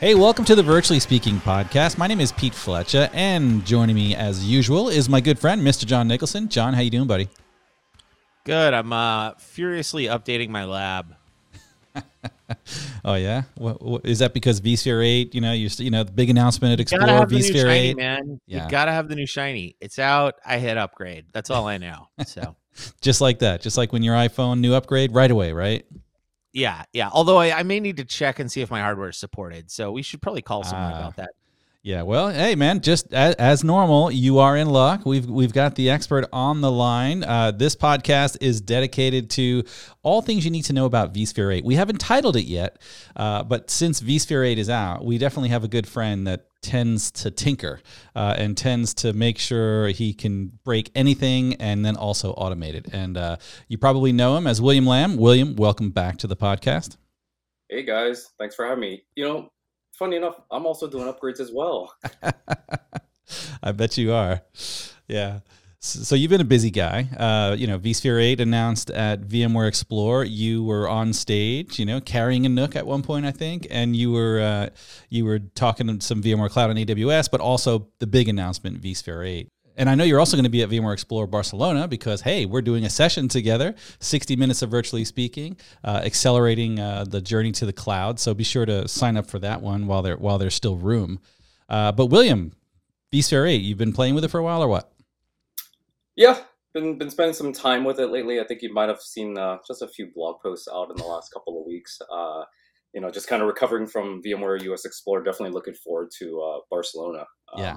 Hey, welcome to the Virtually Speaking podcast. My name is Pete Fletcher, and joining me as usual is my good friend, Mr. John Nicholson. John, how you doing, buddy? Good. I'm uh, furiously updating my lab. oh yeah, what, what, is that because vSphere eight? You know, you you know the big announcement at Explore vSphere shiny, eight. Man, yeah. you gotta have the new shiny. It's out. I hit upgrade. That's all I know. So just like that, just like when your iPhone new upgrade right away, right? Yeah, yeah. Although I, I, may need to check and see if my hardware is supported. So we should probably call someone uh, about that. Yeah, well, hey man, just as, as, normal, you are in luck. We've we've got the expert on the line. Uh, this podcast is dedicated to all things you need to know about vSphere 8. We haven't titled it yet, uh, but since vSphere 8 is out, we definitely have a good friend that tends to tinker uh, and tends to make sure he can break anything and then also automate it. And uh, you probably know him as William Lam. William, welcome back to the podcast. Hey guys, thanks for having me. You know, funny enough, I'm also doing upgrades as well. I bet you are. Yeah. So you've been a busy guy. Uh, you know, vSphere 8 announced at VMware Explore. You were on stage, you know, carrying a NUC at one point, I think, and you were uh, you were talking to some VMware Cloud on AWS, but also the big announcement, vSphere 8. And I know you're also going to be at VMware Explore Barcelona because, hey, we're doing a session together 60 minutes of virtually speaking, uh, accelerating uh, the journey to the cloud. So be sure to sign up for that one while, there, while there's still room. Uh, but, William, vSphere 8, you've been playing with it for a while or what? Yeah, been been spending some time with it lately. I think you might have seen uh, just a few blog posts out in the last couple of weeks. Uh, you know, just kind of recovering from VMware US Explorer. Definitely looking forward to uh, Barcelona. Um, yeah.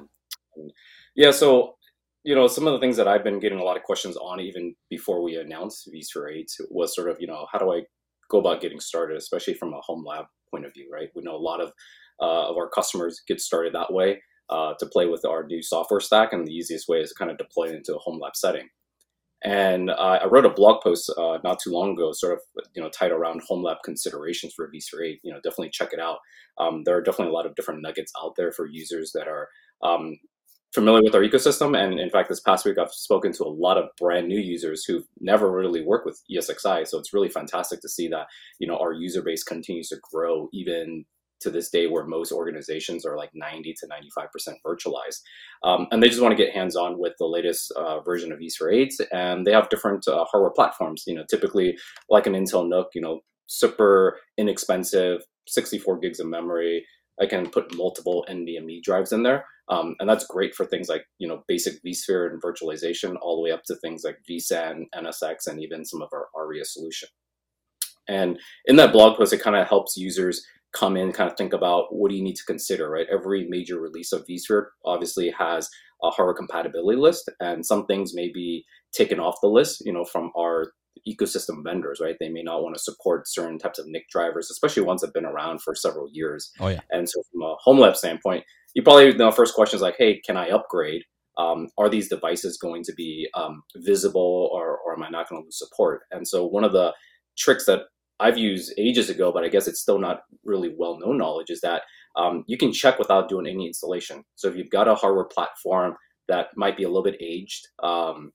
yeah. So you know, some of the things that I've been getting a lot of questions on, even before we announced vSphere 8, was sort of, you know, how do I go about getting started, especially from a home lab point of view, right? We know a lot of uh, of our customers get started that way uh, to play with our new software stack, and the easiest way is to kind of deploy it into a home lab setting. And uh, I wrote a blog post uh, not too long ago, sort of you know tied around home lab considerations for vSphere 8. You know, definitely check it out. Um, there are definitely a lot of different nuggets out there for users that are um, familiar with our ecosystem. And in fact, this past week, I've spoken to a lot of brand new users who've never really worked with ESXi. So it's really fantastic to see that, you know, our user base continues to grow even to this day where most organizations are like 90 to 95% virtualized. Um, and they just want to get hands on with the latest uh, version of vSphere 8. And they have different uh, hardware platforms, you know, typically like an Intel NUC, you know, super inexpensive, 64 gigs of memory. I can put multiple NVMe drives in there. Um, and that's great for things like, you know, basic vSphere and virtualization, all the way up to things like vSAN, NSX, and even some of our ARIA solution. And in that blog post, it kind of helps users come in, kind of think about what do you need to consider, right? Every major release of vSphere obviously has a hardware compatibility list, and some things may be taken off the list, you know, from our ecosystem vendors, right? They may not want to support certain types of NIC drivers, especially ones that have been around for several years. Oh yeah. And so from a home lab standpoint, you probably the first question is like, hey, can I upgrade? Um, are these devices going to be um, visible or, or am I not going to lose support? And so one of the tricks that I've used ages ago, but I guess it's still not really well known knowledge, is that um, you can check without doing any installation. So if you've got a hardware platform that might be a little bit aged, um,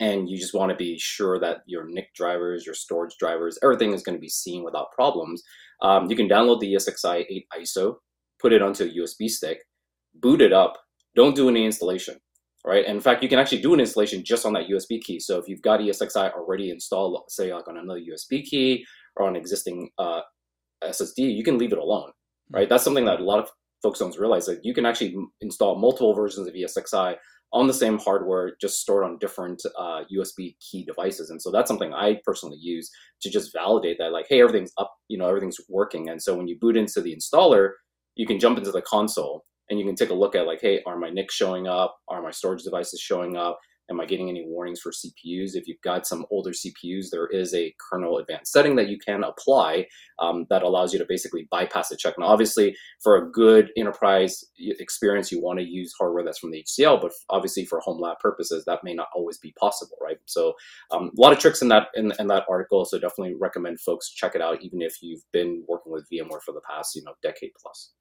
and you just want to be sure that your NIC drivers, your storage drivers, everything is going to be seen without problems, um, you can download the ESXi 8 ISO put it onto a USB stick, boot it up, don't do any installation, right? And in fact, you can actually do an installation just on that USB key. So if you've got ESXi already installed, say like on another USB key or on existing uh, SSD, you can leave it alone, hmm. right? That's something that a lot of folks don't realize that you can actually install multiple versions of ESXi on the same hardware, just stored on different uh, USB key devices. And so that's something I personally use to just validate that, like, hey, everything's up, you know, everything's working. And so when you boot into the installer, you can jump into the console and you can take a look at like, hey, are my NICs showing up? Are my storage devices showing up? Am I getting any warnings for CPUs? If you've got some older CPUs, there is a kernel advanced setting that you can apply um, that allows you to basically bypass the check. Now, obviously, for a good enterprise experience, you want to use hardware that's from the HCL, but obviously for home lab purposes, that may not always be possible, right? So, um, a lot of tricks in that in, in that article. So, definitely recommend folks check it out, even if you've been working with VMware for the past, you know, decade plus.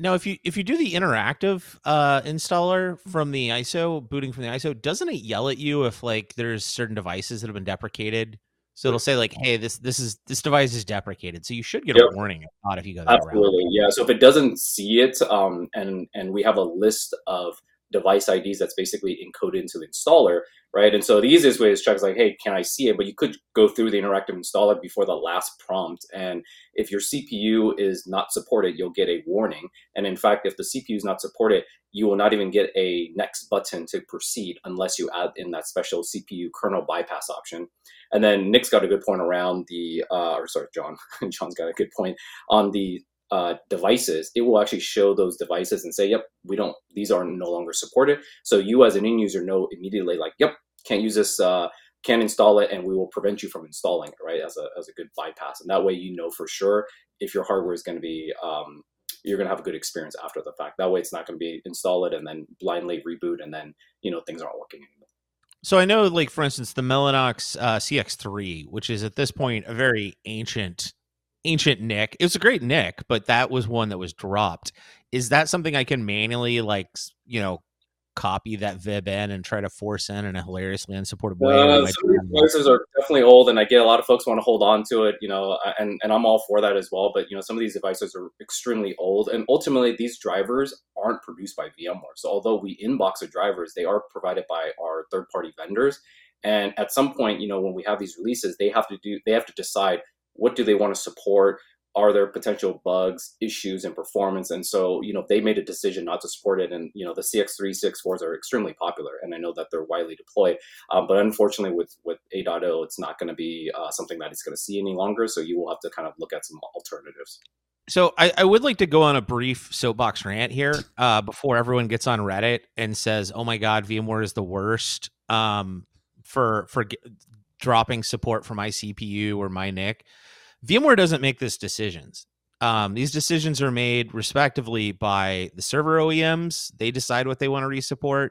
Now, if you if you do the interactive uh, installer from the ISO, booting from the ISO, doesn't it yell at you if like there's certain devices that have been deprecated? So it'll say like, "Hey, this this is this device is deprecated." So you should get Yep. a warning. If not, if you go that route. Absolutely, yeah. So if it doesn't see it, um, and and we have a list of device IDs that's basically encoded into the installer, right? And so the easiest way is check is like, hey, can I see it? But you could go through the interactive installer before the last prompt, and if your CPU is not supported, you'll get a warning. And in fact, if the CPU is not supported, you will not even get a next button to proceed unless you add in that special CPU kernel bypass option. And then Nick's got a good point around the, uh, or sorry, John, John's got a good point on the uh, devices. It will actually show those devices and say, yep, we don't, these are no longer supported. So you as an end user know immediately, like, yep, can't use this, uh, can't install it, and we will prevent you from installing it, right? As a as a good bypass, and that way you know for sure if your hardware is going to be um, you're going to have a good experience after the fact. That way, it's not going to be install it and then blindly reboot, and then you know things aren't working anymore. So I know, like for instance, the Mellanox uh, CX3, which is at this point a very ancient, ancient nick It was a great nick but that was one that was dropped. Is that something I can manually, like, you know, copy that VIB in and try to force in in a hilariously unsupported way? Uh, some of these devices are definitely old, and I get a lot of folks want to hold on to it, you know, uh, and and I'm all for that as well. But you know, some of these devices are extremely old, and ultimately, these drivers aren't produced by VMware. So although we inbox the drivers, they are provided by our third-party vendors. And at some point, you know, when we have these releases, they have to do they have to decide what do they want to support. Are there potential bugs, issues in performance? And so, you know, they made a decision not to support it. And, you know, the CX3, CX4s are extremely popular. And I know that they're widely deployed. Um, but unfortunately, with with 8.0, it's not going to be uh, something that it's going to see any longer. So you will have to kind of look at some alternatives. So I, I would like to go on a brief soapbox rant here uh, before everyone gets on Reddit and says, "Oh my God, VMware is the worst um, for for dropping support for my CPU or my NIC." VMware doesn't make these decisions. Um, these decisions are made respectively by the server OEMs. They decide what they want to resupport.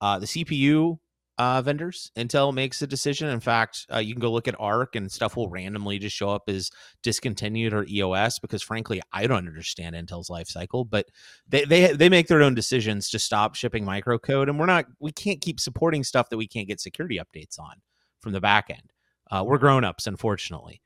Uh, the CPU uh, vendors, Intel makes a decision. In fact, uh, you can go look at ARK and stuff will randomly just show up as discontinued or EOS because frankly, I don't understand Intel's life cycle, but they they they make their own decisions to stop shipping microcode, and we're not we can't keep supporting stuff that we can't get security updates on from the back end. Uh, we're grown ups, unfortunately.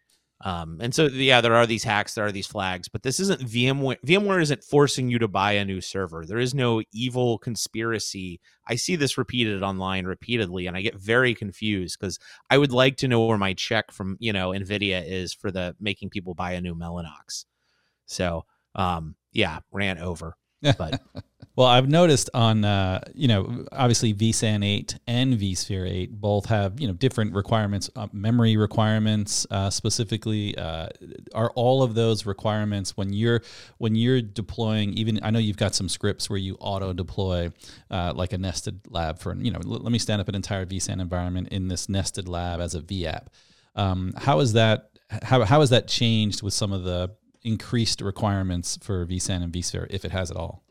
Um, and so, yeah, there are these hacks, there are these flags, but this isn't VMware. VMware isn't forcing you to buy a new server. There is no evil conspiracy. I see this repeated online repeatedly, and I get very confused because I would like to know where my check from you know Nvidia is for the making people buy a new Mellanox. So, um, yeah, ran over. But well, I've noticed on uh, you know obviously vSAN eight and vSphere eight both have you know different requirements, uh, memory requirements uh, specifically. Uh, are all of those requirements when you're when you're deploying? Even I know you've got some scripts where you auto deploy uh, like a nested lab for you know l- let me stand up an entire vSAN environment in this nested lab as a VApp. Um, how is that? How how has that changed with some of the increased requirements for vSAN and vSphere, if it has at all?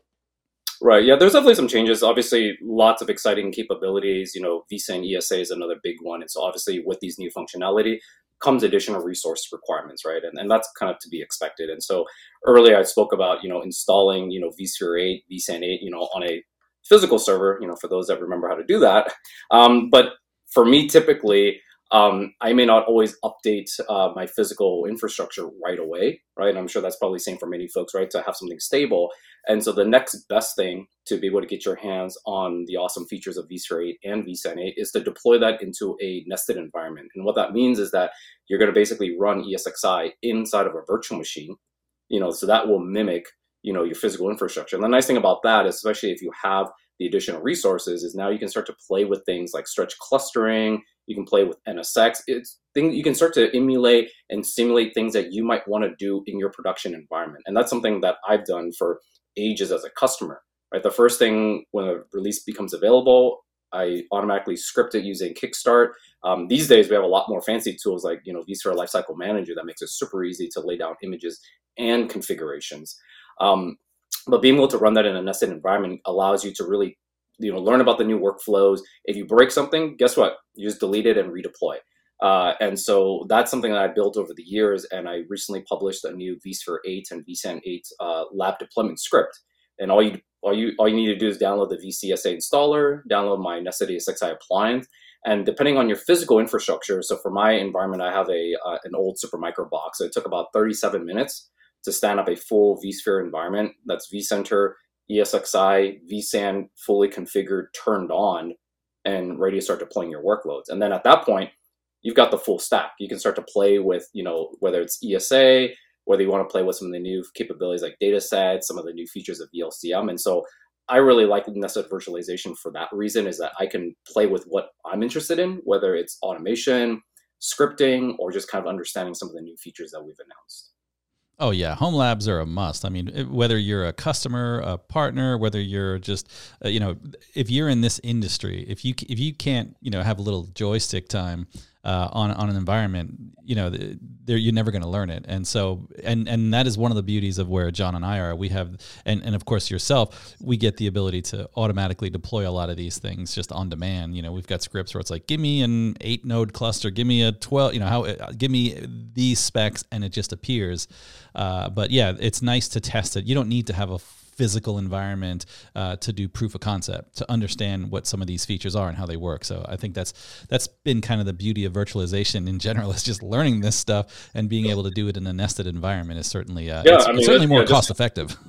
Right. Yeah, there's definitely some changes. Obviously, lots of exciting capabilities. You know, vSAN ESA is another big one. And so, obviously, with these new functionality comes additional resource requirements, right? And, and that's kind of to be expected. And so, earlier I spoke about, you know, installing, you know, vSphere 8, vSAN 8, you know, on a physical server, you know, for those that remember how to do that. Um, but for me, typically, um, I may not always update uh, my physical infrastructure right away, right? I'm sure that's probably the same for many folks, right? To have something stable. And so the next best thing to be able to get your hands on the awesome features of vSphere 8 and vSAN 8 is to deploy that into a nested environment. And what that means is that you're going to basically run ESXi inside of a virtual machine, you know, so that will mimic, you know, your physical infrastructure. And the nice thing about that, especially if you have the additional resources, is now you can start to play with things like stretch clustering. You can play with NSX. It's thing you can start to emulate and simulate things that you might want to do in your production environment. And that's something that I've done for ages as a customer. Right, the first thing when a release becomes available, I automatically script it using Kickstart. Um, these days, we have a lot more fancy tools like you know vSphere Lifecycle Manager that makes it super easy to lay down images and configurations. Um, but being able to run that in a nested environment allows you to really you know learn about the new workflows. If you break something, guess what? You just delete it and redeploy. Uh, and so that's something that I built over the years. And I recently published a new vSphere 8 and vSAN 8 uh, lab deployment script. and all you all you all you need to do is download the VCSA installer, download my Nested ESXi appliance, and depending on your physical infrastructure. So for my environment, I have a uh, an old Supermicro box. So it took about 37 minutes to stand up a full vSphere environment. That's vCenter, ESXi, vSAN fully configured, turned on, and ready to start deploying your workloads. And then at that point, you've got the full stack. You can start to play with, you know, whether it's ESA, whether you want to play with some of the new capabilities like data sets, some of the new features of VLCM. And so I really like nested virtualization for that reason is that I can play with what I'm interested in, whether it's automation, scripting, or just kind of understanding some of the new features that we've announced. Oh yeah, home labs are a must. I mean, whether you're a customer, a partner, whether you're just, uh, you know, if you're in this industry, if you if you can't, you know, have a little joystick time uh, on on an environment, you know, there you're never going to learn it. And so, and and that is one of the beauties of where John and I are. We have, and and of course yourself, we get the ability to automatically deploy a lot of these things just on demand. You know, we've got scripts where it's like, give me an eight node cluster, give me a twelve, you know, how, uh, give me these specs, and it just appears. Uh, but yeah, it's nice to test it. You don't need to have a physical environment uh, to do proof of concept to understand what some of these features are and how they work. So I think that's that's been kind of the beauty of virtualization in general is just learning this stuff and being able to do it in a nested environment is certainly uh, yeah, it's, I mean, it's certainly more yeah, cost effective.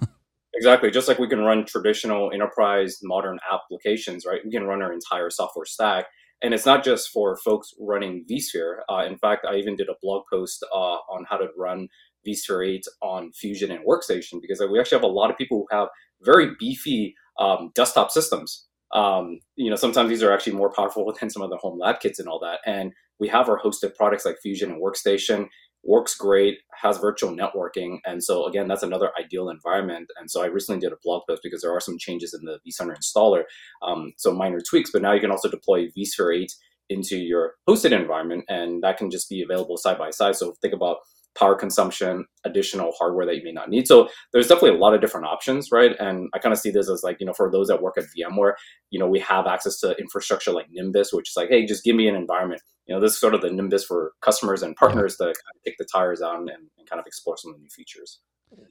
Exactly. Just like we can run traditional enterprise modern applications, right? We can run our entire software stack. And it's not just for folks running vSphere. Uh, in fact, I even did a blog post uh, on how to run vSphere 8 on Fusion and Workstation because we actually have a lot of people who have very beefy um, desktop systems. Um, you know, sometimes these are actually more powerful than some of the home lab kits and all that. And we have our hosted products like Fusion and Workstation. Works great, has virtual networking, and so again, that's another ideal environment. And so I recently did a blog post because there are some changes in the vCenter installer, um, so minor tweaks. But now you can also deploy vSphere 8 into your hosted environment, and that can just be available side by side. So think about power consumption, additional hardware that you may not need. So there's definitely a lot of different options, right? And I kind of see this as like, you know, for those that work at VMware, you know, we have access to infrastructure like Nimbus, which is like, hey, just give me an environment. You know, this is sort of the Nimbus for customers and partners to kind of kick the tires on and, and kind of explore some of the new features.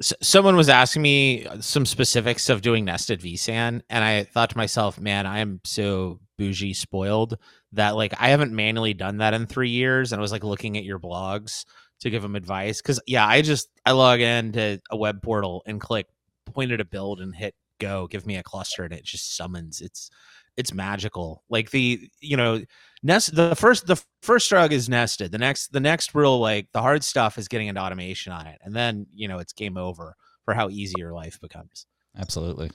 Someone was asking me some specifics of doing nested vSAN, and I thought to myself, man, I am so bougie spoiled that like I haven't manually done that in three years. And I was like looking at your blogs to give them advice because yeah i just i log into a web portal and click point at a build and hit go give me a cluster and it just summons. It's it's magical. Like the you know nest the first the first drug is nested. The next the next real like the hard stuff is getting into automation on it and then you know it's game over for how easy your life becomes. Absolutely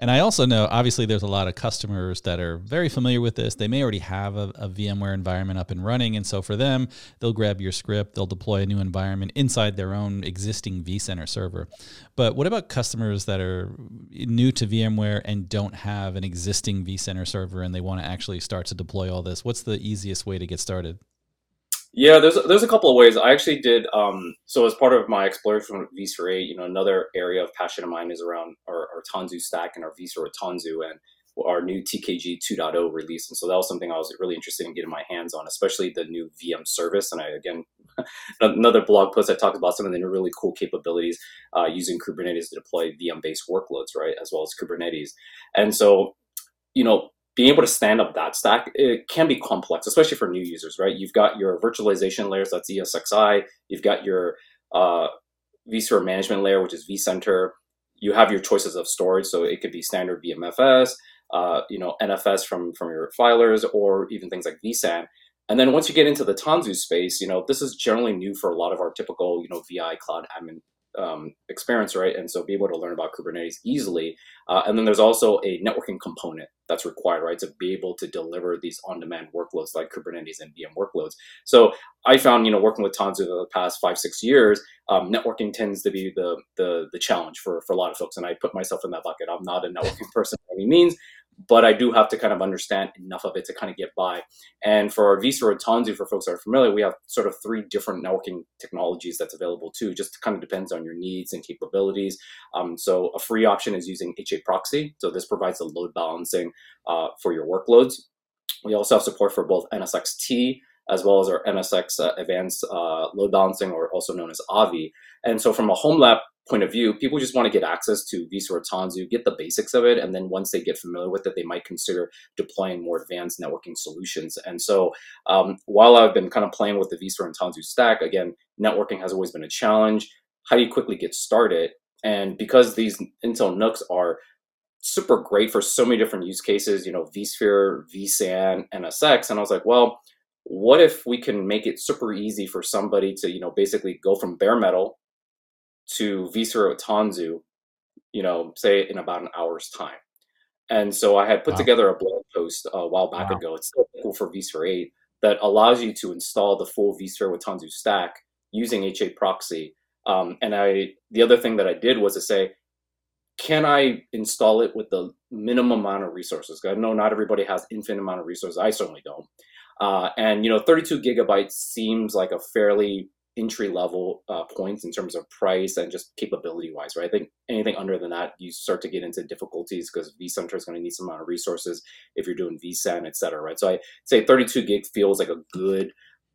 and I also know, obviously, there's a lot of customers that are very familiar with this. They may already have a, a, VMware environment up and running. And so for them, they'll grab your script, they'll deploy a new environment inside their own existing vCenter server. But what about customers that are new to VMware and don't have an existing vCenter server and they want to actually start to deploy all this? What's the easiest way to get started? Yeah, there's there's a couple of ways. I actually did um, so as part of my exploration with 8, you know, another area of passion of mine is around our, our Tanzu stack and our vSphere Tanzu and our new TKG 2.0 release. And so that was something I was really interested in getting my hands on, especially the new VM service. And I again another blog post I talked about some of the really cool capabilities uh, using Kubernetes to deploy VM based workloads, right, as well as Kubernetes. And so, you know, being able to stand up that stack, it can be complex, especially for new users, right? You've got your virtualization layers, that's ESXi. You've got your uh, vSphere management layer, which is vCenter. You have your choices of storage, so it could be standard VMFS, uh, you know, NFS from from your filers, or even things like vSAN. And then once you get into the Tanzu space, you know, this is generally new for a lot of our typical, you know, VI cloud admin um, experience, right? And so be able to learn about Kubernetes easily. Uh, and then there's also a networking component that's required, right, to be able to deliver these on-demand workloads like Kubernetes and VM workloads. So I found, you know, working with Tanzu the past five, six years, um, networking tends to be the, the the challenge for for a lot of folks, and I put myself in that bucket. I'm not a networking person by any means, but I do have to kind of understand enough of it to kind of get by. And for our vSphere Tanzu, for folks that are familiar, we have sort of three different networking technologies that's available too. Just kind of depends on your needs and capabilities. Um, so a free option is using HA proxy. So this provides the load balancing uh, for your workloads. We also have support for both NSX-T as well as our NSX uh, advanced uh, load balancing, or also known as AVI. And so from a home lab point of view, people just want to get access to vSphere Tanzu, get the basics of it, and then once they get familiar with it, they might consider deploying more advanced networking solutions. And so, um, while I've been kind of playing with the vSphere and Tanzu stack, again, networking has always been a challenge. How do you quickly get started? And because these Intel NUCs are super great for so many different use cases, you know, vSphere, vSAN, NSX, and I was like, well, what if we can make it super easy for somebody to, you know, basically go from bare metal to vSphere Tanzu, you know, say in about an hour's time. And so I had put wow. together a blog post a while back wow. ago. It's cool for vSphere 8 that allows you to install the full vSphere with Tanzu stack using HA proxy. Um, and I, the other thing that I did was to say, can I install it with the minimum amount of resources? I know not everybody has infinite amount of resources. I certainly don't. Uh, and you know, 32 gigabytes seems like a fairly entry level uh, points in terms of price and just capability wise, right? I think anything under than that, you start to get into difficulties because vCenter is going to need some amount of resources if you're doing vSAN, et cetera, right? So I say 32 gig feels like a good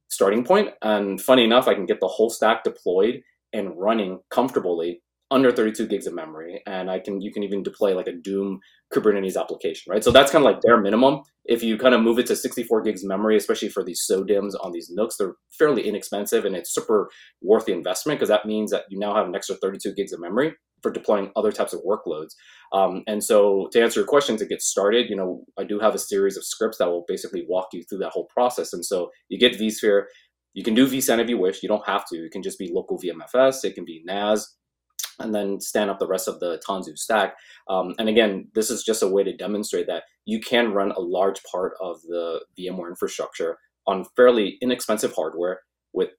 starting point. And funny enough, I can get the whole stack deployed and running comfortably under 32 gigs of memory and i can you can even deploy like a doom kubernetes application right so that's kind of like bare minimum if you kind of move it to 64 gigs memory especially for these SODIMMs on these NUCs they're fairly inexpensive and it's super worth the investment because that means that you now have an extra 32 gigs of memory for deploying other types of workloads um, and so to answer your question to get started you know i do have a series of scripts that will basically walk you through that whole process and so you get vsphere you can do vSAN if you wish. You don't have to. It can just be local VMFS. It can be NAS and then stand up the rest of the Tanzu stack. Um, and again, this is just a way to demonstrate that you can run a large part of the VMware infrastructure on fairly inexpensive hardware with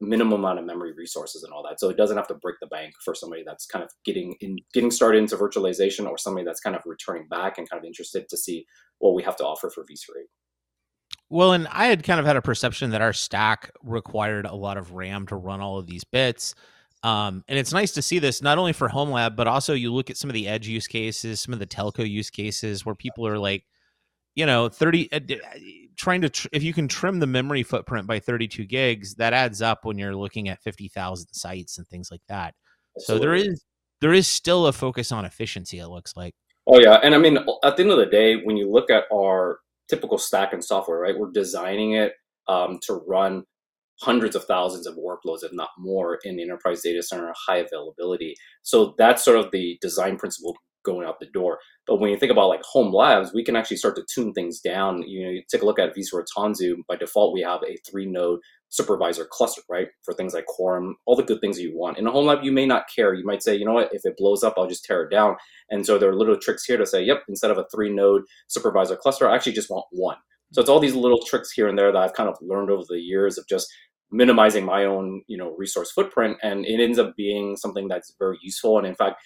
minimum amount of memory resources and all that. So it doesn't have to break the bank for somebody that's kind of getting in, getting started into virtualization or somebody that's kind of returning back and kind of interested to see what we have to offer for vSphere 8. Well, and I had kind of had a perception that our stack required a lot of RAM to run all of these bits. Um, and it's nice to see this not only for home lab, but also you look at some of the edge use cases, some of the telco use cases where people are like, you know, 30, uh, uh trying to, tr- if you can trim the memory footprint by 32 gigs, that adds up when you're looking at 50,000 sites and things like that. Absolutely. So there is, there is still a focus on efficiency, it looks like. Oh, yeah. And I mean, at the end of the day, when you look at our typical stack and software, right, we're designing it um, to run hundreds of thousands of workloads, if not more, in enterprise data center, high availability. So that's sort of the design principle going out the door. But when you think about like home labs, we can actually start to tune things down. You know, you take a look at vSphere Tanzu. By default, we have a three node supervisor cluster, right? For things like quorum, all the good things you want. In a home lab, you may not care. You might say, you know what, if it blows up, I'll just tear it down. And so there are little tricks here to say, yep, instead of a three node supervisor cluster, I actually just want one. So it's all these little tricks here and there that I've kind of learned over the years of just minimizing my own you know resource footprint and it ends up being something that's very useful. And in fact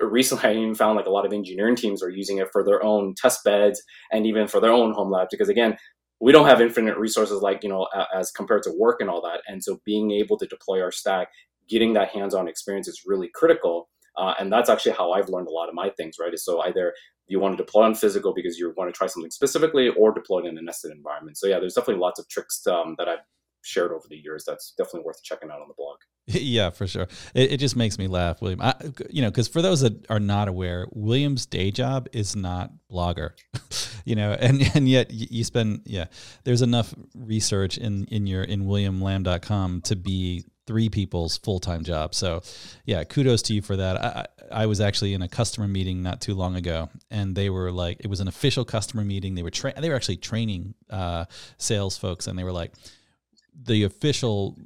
recently i even found like a lot of engineering teams are using it for their own test beds and even for their own home labs because again we don't have infinite resources like you know as compared to work and all that. And so being able to deploy our stack getting that hands-on experience is really critical. Uh, and that's actually how i've learned a lot of my things right? So either you want to deploy on physical because you want to try something specifically or deploy it in a nested environment. So yeah there's definitely lots of tricks um, that i've shared over the years that's definitely worth checking out on the blog. Yeah for sure. It, it just makes me laugh william. I, you know because for those that are not aware william's day job is not blogger you know and and yet you spend yeah there's enough research in in your in williamlam.com to be three people's full-time job. So yeah kudos to you for that. I, I was actually in a customer meeting not too long ago and they were like it was an official customer meeting. They were tra- they were actually training uh, sales folks and they were like the official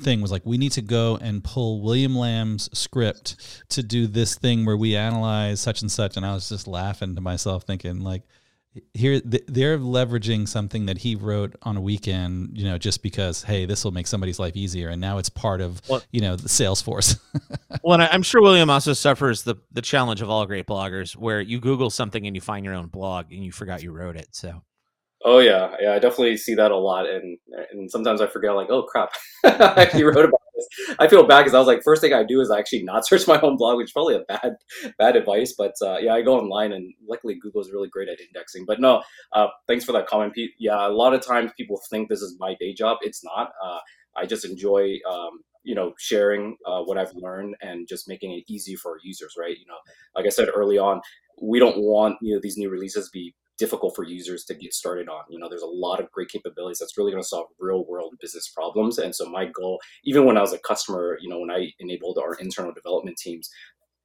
thing was like we need to go and pull William Lam's script to do this thing where we analyze such and such. And I was just laughing to myself thinking like here they're leveraging something that he wrote on a weekend you know just because hey this will make somebody's life easier. And now it's part of well, you know the salesforce. Well and i'm sure william also suffers the the challenge of all great bloggers where you google something and you find your own blog and you forgot you wrote it. So Oh yeah, yeah, I definitely see that a lot, and and sometimes I forget, like, oh crap, I actually wrote about this. I feel bad because I was like, first thing I do is I actually not search my own blog, which is probably a bad bad advice. But uh, yeah, I go online, and luckily Google is really great at indexing. But no, uh, thanks for that comment, Pete. Yeah, a lot of times people think this is my day job. It's not. Uh, I just enjoy um, you know, sharing uh, what I've learned and just making it easy for users, right? You know, like I said early on, we don't want you know these new releases be difficult for users to get started on. You know, there's a lot of great capabilities that's really going to solve real world business problems. And so my goal, even when I was a customer, you know, when I enabled our internal development teams,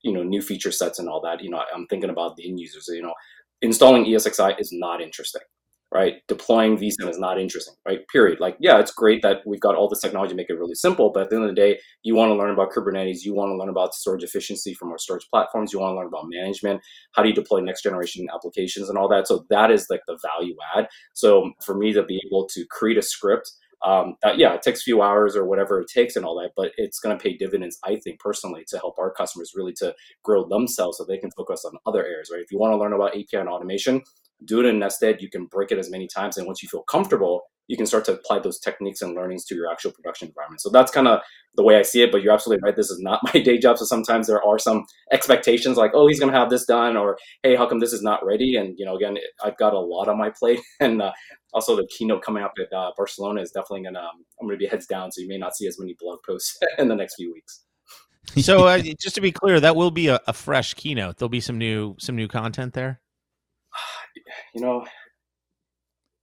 you know, new feature sets and all that, you know, I'm thinking about the end users. You know, installing ESXi is not interesting right? Deploying vSAN is not interesting, right? Period. Like, yeah, it's great that we've got all this technology to make it really simple, but at the end of the day, you want to learn about Kubernetes, you want to learn about storage efficiency from our storage platforms, you want to learn about management, how do you deploy next generation applications and all that. So that is like the value add. So for me to be able to create a script um, that, yeah, it takes a few hours or whatever it takes and all that, but it's going to pay dividends, I think, personally, to help our customers really to grow themselves so they can focus on other areas, right? If you want to learn about API and automation, do it in Nested. You can break it as many times. And once you feel comfortable, you can start to apply those techniques and learnings to your actual production environment. So that's kind of the way I see it. But you're absolutely right. This is not my day job. So sometimes there are some expectations like, oh, he's going to have this done, or hey, how come this is not ready? And you know, again, I've got a lot on my plate, and uh, also the keynote coming up at uh, Barcelona is definitely going to. Um, I'm going to be heads down, so you may not see as many blog posts in the next few weeks. so uh, just to be clear, that will be a, a fresh keynote. There'll be some new some new content there you know,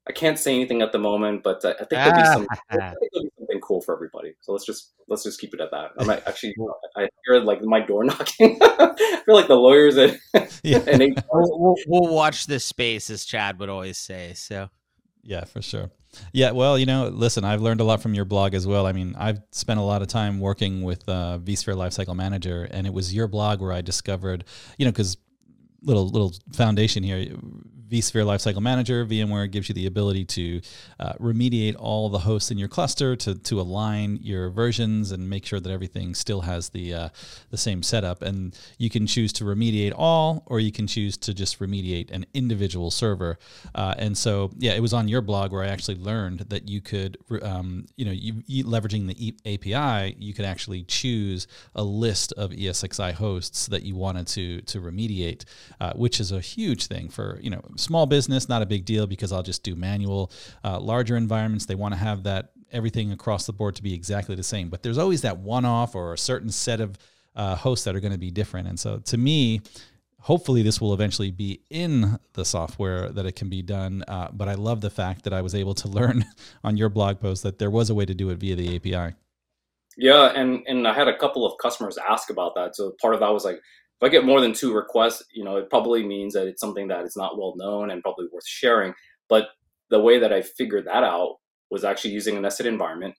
I can't say anything at the moment, but uh, I think there'll be some there'll be something cool for everybody. So let's just let's just keep it at that. I might actually I hear like my door knocking. I feel like the lawyers and, yeah. and we'll, we'll, we'll watch this space, as Chad would always say. So yeah, for sure. Yeah, well, you know, listen, I've learned a lot from your blog as well. I mean, I've spent a lot of time working with uh, vSphere Lifecycle Manager, and it was your blog where I discovered, you know, because little little foundation here vSphere Lifecycle Manager, VMware gives you the ability to uh, remediate all the hosts in your cluster to, to align your versions and make sure that everything still has the uh, the same setup. And you can choose to remediate all, or you can choose to just remediate an individual server. Uh, and so, yeah, it was on your blog where I actually learned that you could, um, you know, you, you, leveraging the API, you could actually choose a list of ESXi hosts that you wanted to to remediate, uh, which is a huge thing for you know small business, not a big deal because I'll just do manual. Uh, larger environments, they want to have that everything across the board to be exactly the same. But there's always that one off or a certain set of uh, hosts that are going to be different. And so to me, hopefully this will eventually be in the software that it can be done. Uh, but I love the fact that I was able to learn on your blog post that there was a way to do it via the API. Yeah, and and I had a couple of customers ask about that. So part of that was like, if I get more than two requests, you know, it probably means that it's something that is not well known and probably worth sharing. But the way that I figured that out was actually using a nested environment.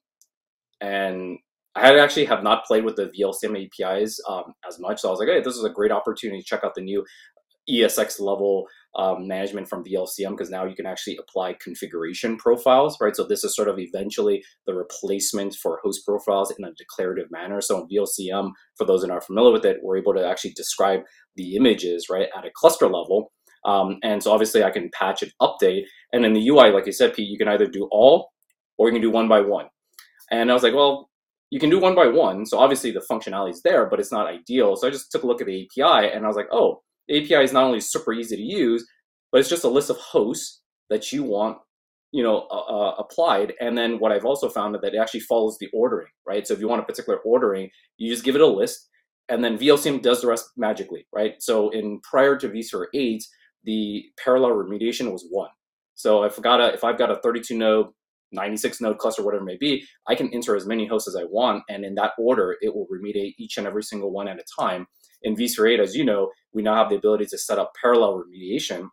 And I actually have not played with the VLCM APIs um, as much. So I was like, hey, this is a great opportunity to check out the new ESX level um, management from VLCM because now you can actually apply configuration profiles, right? So this is sort of eventually the replacement for host profiles in a declarative manner. So in VLCM, for those that aren't familiar with it, we're able to actually describe the images, right, at a cluster level. Um, and so obviously I can patch and update. And in the UI, like you said, Pete, you can either do all or you can do one by one. And I was like, well, you can do one by one. So obviously the functionality is there, but it's not ideal. So I just took a look at the API and I was like, oh, API is not only super easy to use, but it's just a list of hosts that you want you know uh, applied. And then what i've also found is that it actually follows the ordering right? So if you want a particular ordering you just give it a list and then vlcm does the rest magically right? So in prior to vSphere 8 the parallel remediation was one. So if got a if i've got a 32 node 96 node cluster whatever it may be i can enter as many hosts as i want and in that order it will remediate each and every single one at a time in vSphere 8 as you know we now have the ability to set up parallel remediation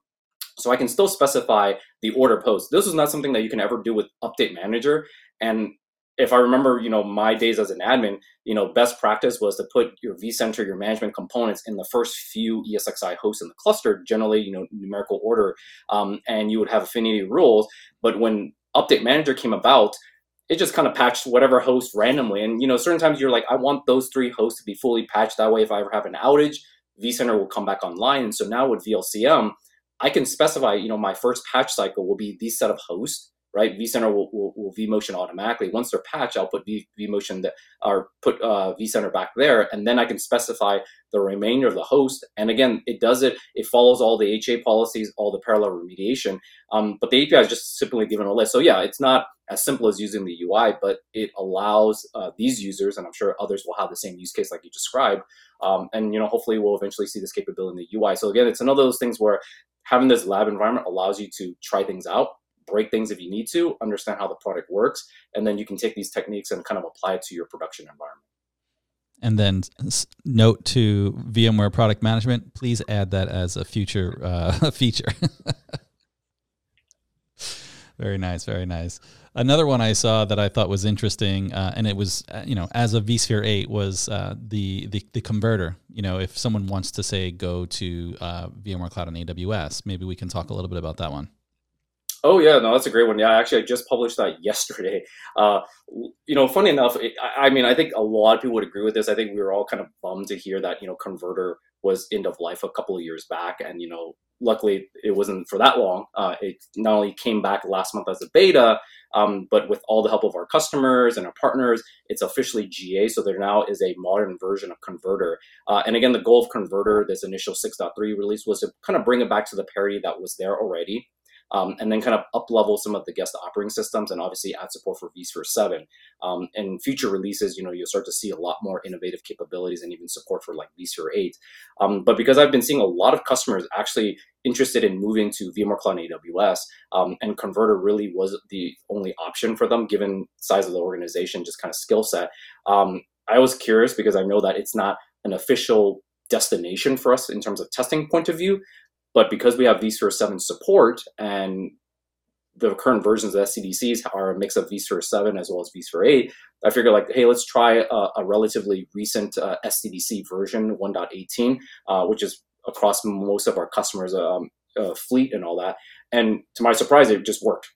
so I can still specify the order post. This is not something that you can ever do with Update Manager. And if I remember, you know, my days as an admin, you know, best practice was to put your vCenter, your management components in the first few ESXi hosts in the cluster, generally, you know, numerical order, um, and you would have affinity rules. But when Update Manager came about, it just kind of patched whatever host randomly. And, you know, certain times you're like, I want those three hosts to be fully patched. That way, if I ever have an outage, vCenter will come back online. And so now with VLCM, I can specify, you know, my first patch cycle will be these set of hosts, right? vCenter will, will, will vMotion automatically. Once they're patched, I'll put v, vMotion that or put uh, vCenter back there, and then I can specify the remainder of the host. And again, it does it. It follows all the HA policies, all the parallel remediation. Um, but the API is just simply given a list. So yeah, it's not as simple as using the UI, but it allows uh, these users, and I'm sure others will have the same use case like you described. Um, and you know, hopefully, we'll eventually see this capability in the UI. So again, it's another of those things where having this lab environment allows you to try things out break things if you need to, understand how the product works, and then you can take these techniques and kind of apply it to your production environment. And then note to VMware product management, please add that as a future uh, feature. very nice, very nice. Another one I saw that I thought was interesting, uh, and it was uh, you know as a vSphere eight was uh, the, the the converter. You know, if someone wants to say go to uh, VMware Cloud on AWS, maybe we can talk a little bit about that one. Oh yeah, no, that's a great one. Yeah, actually, I just published that yesterday. Uh, you know, funny enough, it, I mean, I think a lot of people would agree with this. I think we were all kind of bummed to hear that you know Converter was end of life a couple of years back, and you know, luckily it wasn't for that long. Uh, it not only came back last month as a beta, um, but with all the help of our customers and our partners, it's officially GA. So there now is a modern version of Converter. Uh, and again, the goal of Converter, this initial 6.3 release, was to kind of bring it back to the parity that was there already um, and then kind of up level some of the guest operating systems and obviously add support for vSphere 7. Um, and future releases, you know, you'll start to see a lot more innovative capabilities and even support for like vSphere 8. Um, but because I've been seeing a lot of customers actually interested in moving to VMware Cloud AWS, um, and Converter really was the only option for them given size of the organization, just kind of skill set. Um, I was curious because I know that it's not an official destination for us in terms of testing point of view, but because we have vSphere 7 support and the current versions of SDDCs are a mix of vSphere 7 as well as vSphere 8, I figured like, hey, let's try a, a relatively recent uh, SDDC version 1.18, uh, which is across most of our customers' um, uh, fleet and all that. And to my surprise, it just worked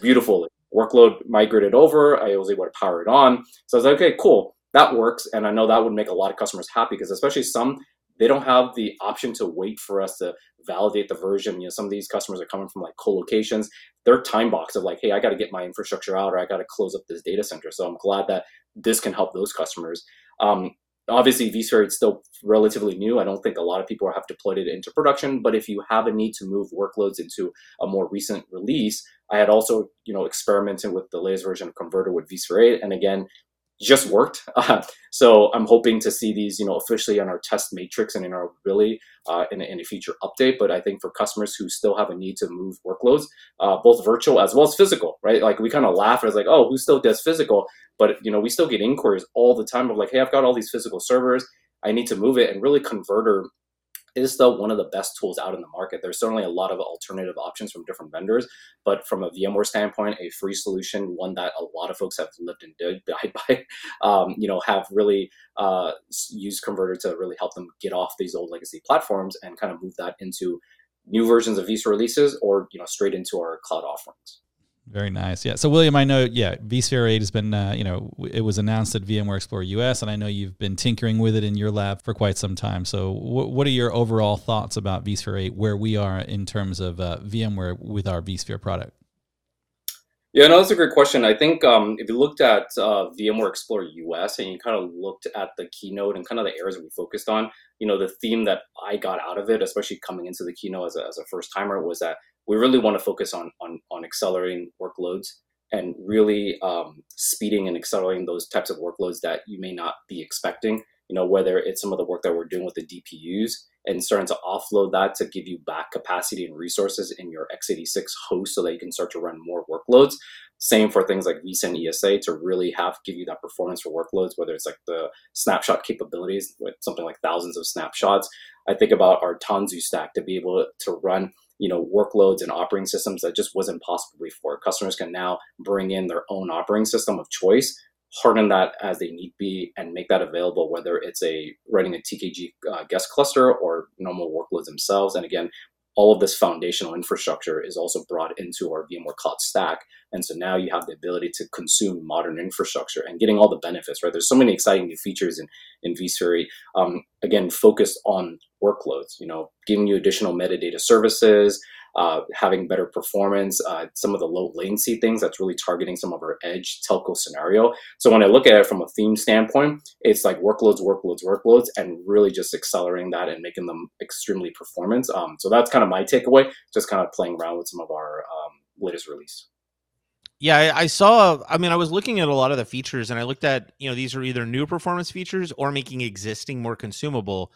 beautifully. Workload migrated over. I was able to power it on. So I was like, okay, cool. That works. And I know that would make a lot of customers happy because especially some they don't have the option to wait for us to validate the version. You know, some of these customers are coming from like co-locations. Their time box of like, hey, I got to get my infrastructure out or I got to close up this data center. So I'm glad that this can help those customers. Um, obviously, vSphere is still relatively new. I don't think a lot of people have deployed it into production. But if you have a need to move workloads into a more recent release, I had also, you know, experimented with the latest version of Converter with vSphere 8. And again, just worked. Uh, so I'm hoping to see these, you know, officially on our test matrix and in our really uh, in, in, a future update. But I think for customers who still have a need to move workloads, uh, both virtual as well as physical, right? Like we kind of laugh as like, oh, who still does physical? But you know, we still get inquiries all the time of like, hey, I've got all these physical servers. I need to move it, and really Converter is still one of the best tools out in the market. There's certainly a lot of alternative options from different vendors, but from a VMware standpoint, a free solution, one that a lot of folks have lived and died by, um, you know, have really uh, used Converter to really help them get off these old legacy platforms and kind of move that into new versions of vSphere releases or you know straight into our cloud offerings. Very nice. Yeah. So William, I know. Yeah, vSphere 8 has been. Uh, you know, it was announced at VMware Explorer US, and I know you've been tinkering with it in your lab for quite some time. So, what are your overall thoughts about vSphere 8, where we are in terms of uh, VMware with our vSphere product? Yeah, no, that's a great question. I think um, if you looked at uh, VMware Explorer US and you kind of looked at the keynote and kind of the areas we focused on, you know, the theme that I got out of it, especially coming into the keynote as a, as a first timer, was that we really want to focus on on, on accelerating workloads and really um, speeding and accelerating those types of workloads that you may not be expecting. You know, whether it's some of the work that we're doing with the DPUs and starting to offload that to give you back capacity and resources in your x86 host so that you can start to run more workloads. Same for things like vSAN ESA to really have give you that performance for workloads, whether it's like the snapshot capabilities with something like thousands of snapshots. I think about our Tanzu stack to be able to run you know workloads and operating systems that just wasn't possible before. Customers can now bring in their own operating system of choice, harden that as they need be, and make that available. Whether it's a running a TKG uh, guest cluster or normal workloads themselves. And again, all of this foundational infrastructure is also brought into our VMware Cloud Stack. And so now you have the ability to consume modern infrastructure and getting all the benefits, right? There's so many exciting new features in, in vSphere, um, again, focused on workloads, you know, giving you additional metadata services, uh, having better performance, uh, some of the low latency things that's really targeting some of our edge telco scenario. So when I look at it from a theme standpoint, it's like workloads, workloads, workloads, and really just accelerating that and making them extremely performance. Um, so that's kind of my takeaway, just kind of playing around with some of our um, latest release. Yeah, I, I, saw. I mean, I was looking at a lot of the features, and I looked at you know these are either new performance features or making existing more consumable.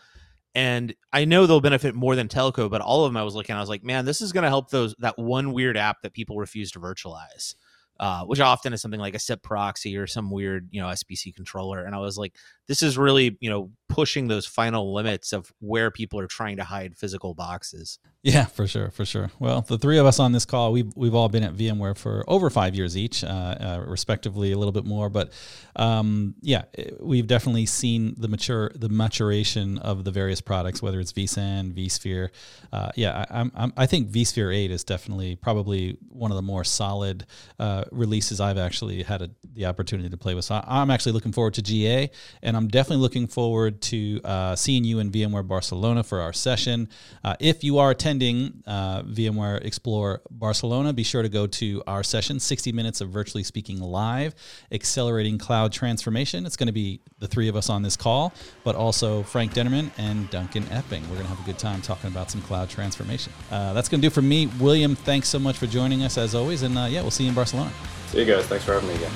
And I know they'll benefit more than telco, but all of them I was looking, I was like, man, this is going to help those that one weird app that people refuse to virtualize uh, which often is something like a SIP proxy or some weird, you know, SBC controller. And I was like, this is really, you know, pushing those final limits of where people are trying to hide physical boxes. Yeah, for sure, for sure. Well, the three of us on this call, we've we've all been at VMware for over five years each, uh, uh, respectively, a little bit more. But um, yeah, we've definitely seen the mature the maturation of the various products, whether it's vSAN, vSphere. Uh, yeah, I, I'm, i think vSphere Eight is definitely probably one of the more solid uh, releases I've actually had a, the opportunity to play with. So I'm actually looking forward to GA, and I'm definitely looking forward to uh, seeing you in VMware Barcelona for our session. Uh, if you are attending uh, VMware Explore Barcelona, be sure to go to our session 60 minutes of virtually speaking live, accelerating cloud transformation. It's going to be the three of us on this call, but also Frank Denneman and Duncan Epping. We're going to have a good time talking about some cloud transformation. Uh, that's going to do for me. William, thanks so much for joining us as always. And uh, yeah, we'll see you in Barcelona. See you guys. Thanks for having me again.